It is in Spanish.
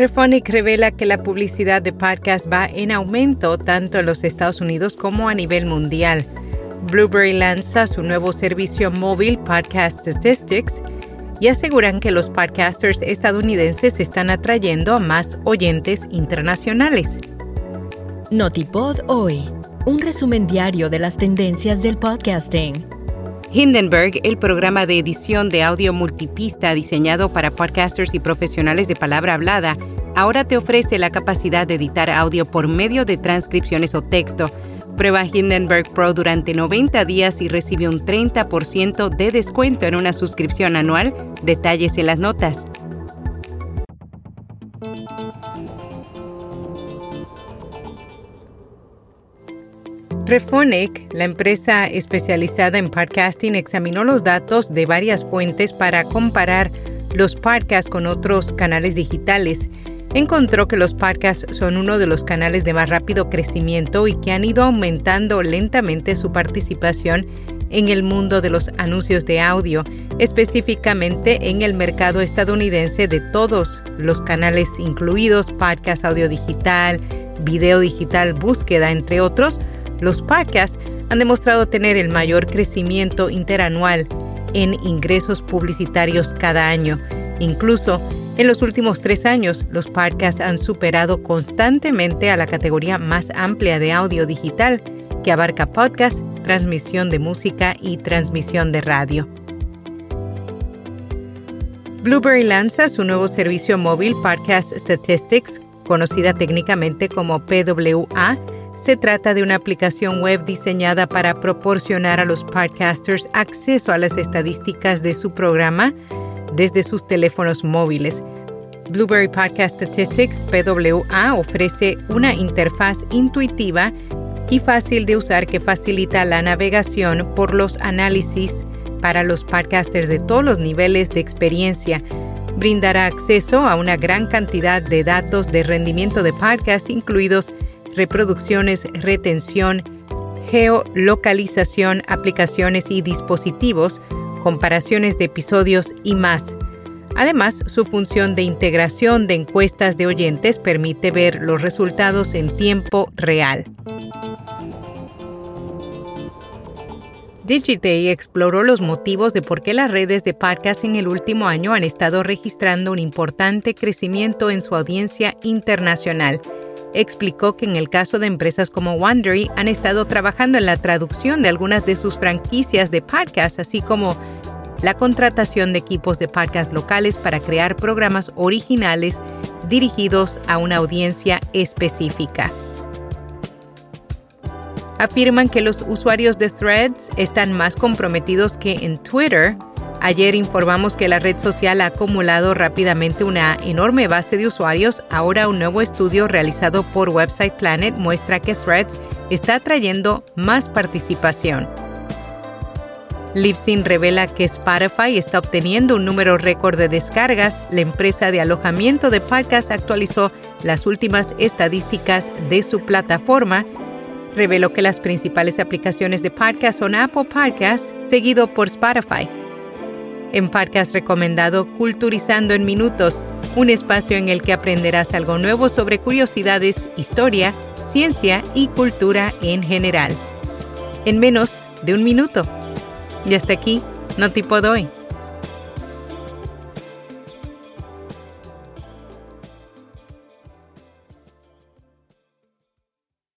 Refonic revela que la publicidad de podcast va en aumento tanto en los Estados Unidos como a nivel mundial. Blueberry lanza su nuevo servicio móvil Podcast Statistics y aseguran que los podcasters estadounidenses están atrayendo a más oyentes internacionales. Notipod hoy, un resumen diario de las tendencias del podcasting. Hindenburg, el programa de edición de audio multipista diseñado para podcasters y profesionales de palabra hablada, ahora te ofrece la capacidad de editar audio por medio de transcripciones o texto. Prueba Hindenburg Pro durante 90 días y recibe un 30% de descuento en una suscripción anual. Detalles en las notas. Refonic, la empresa especializada en podcasting, examinó los datos de varias fuentes para comparar los podcasts con otros canales digitales. Encontró que los podcasts son uno de los canales de más rápido crecimiento y que han ido aumentando lentamente su participación en el mundo de los anuncios de audio, específicamente en el mercado estadounidense de todos los canales incluidos podcast audio digital, video digital, búsqueda, entre otros los podcasts han demostrado tener el mayor crecimiento interanual en ingresos publicitarios cada año. Incluso en los últimos tres años, los podcasts han superado constantemente a la categoría más amplia de audio digital, que abarca podcast, transmisión de música y transmisión de radio. Blueberry lanza su nuevo servicio móvil Podcast Statistics, conocida técnicamente como PWA, se trata de una aplicación web diseñada para proporcionar a los podcasters acceso a las estadísticas de su programa desde sus teléfonos móviles. Blueberry Podcast Statistics PWA ofrece una interfaz intuitiva y fácil de usar que facilita la navegación por los análisis para los podcasters de todos los niveles de experiencia. Brindará acceso a una gran cantidad de datos de rendimiento de podcast, incluidos reproducciones, retención, geolocalización, aplicaciones y dispositivos, comparaciones de episodios y más. Además, su función de integración de encuestas de oyentes permite ver los resultados en tiempo real. Digiday exploró los motivos de por qué las redes de podcast en el último año han estado registrando un importante crecimiento en su audiencia internacional explicó que en el caso de empresas como Wondery han estado trabajando en la traducción de algunas de sus franquicias de podcast, así como la contratación de equipos de podcast locales para crear programas originales dirigidos a una audiencia específica. Afirman que los usuarios de Threads están más comprometidos que en Twitter Ayer informamos que la red social ha acumulado rápidamente una enorme base de usuarios. Ahora un nuevo estudio realizado por Website Planet muestra que Threads está atrayendo más participación. Libsyn revela que Spotify está obteniendo un número récord de descargas. La empresa de alojamiento de podcasts actualizó las últimas estadísticas de su plataforma. Reveló que las principales aplicaciones de podcast son Apple Podcasts, seguido por Spotify. En podcast recomendado Culturizando en Minutos, un espacio en el que aprenderás algo nuevo sobre curiosidades, historia, ciencia y cultura en general. En menos de un minuto. Y hasta aquí, no tipo doy.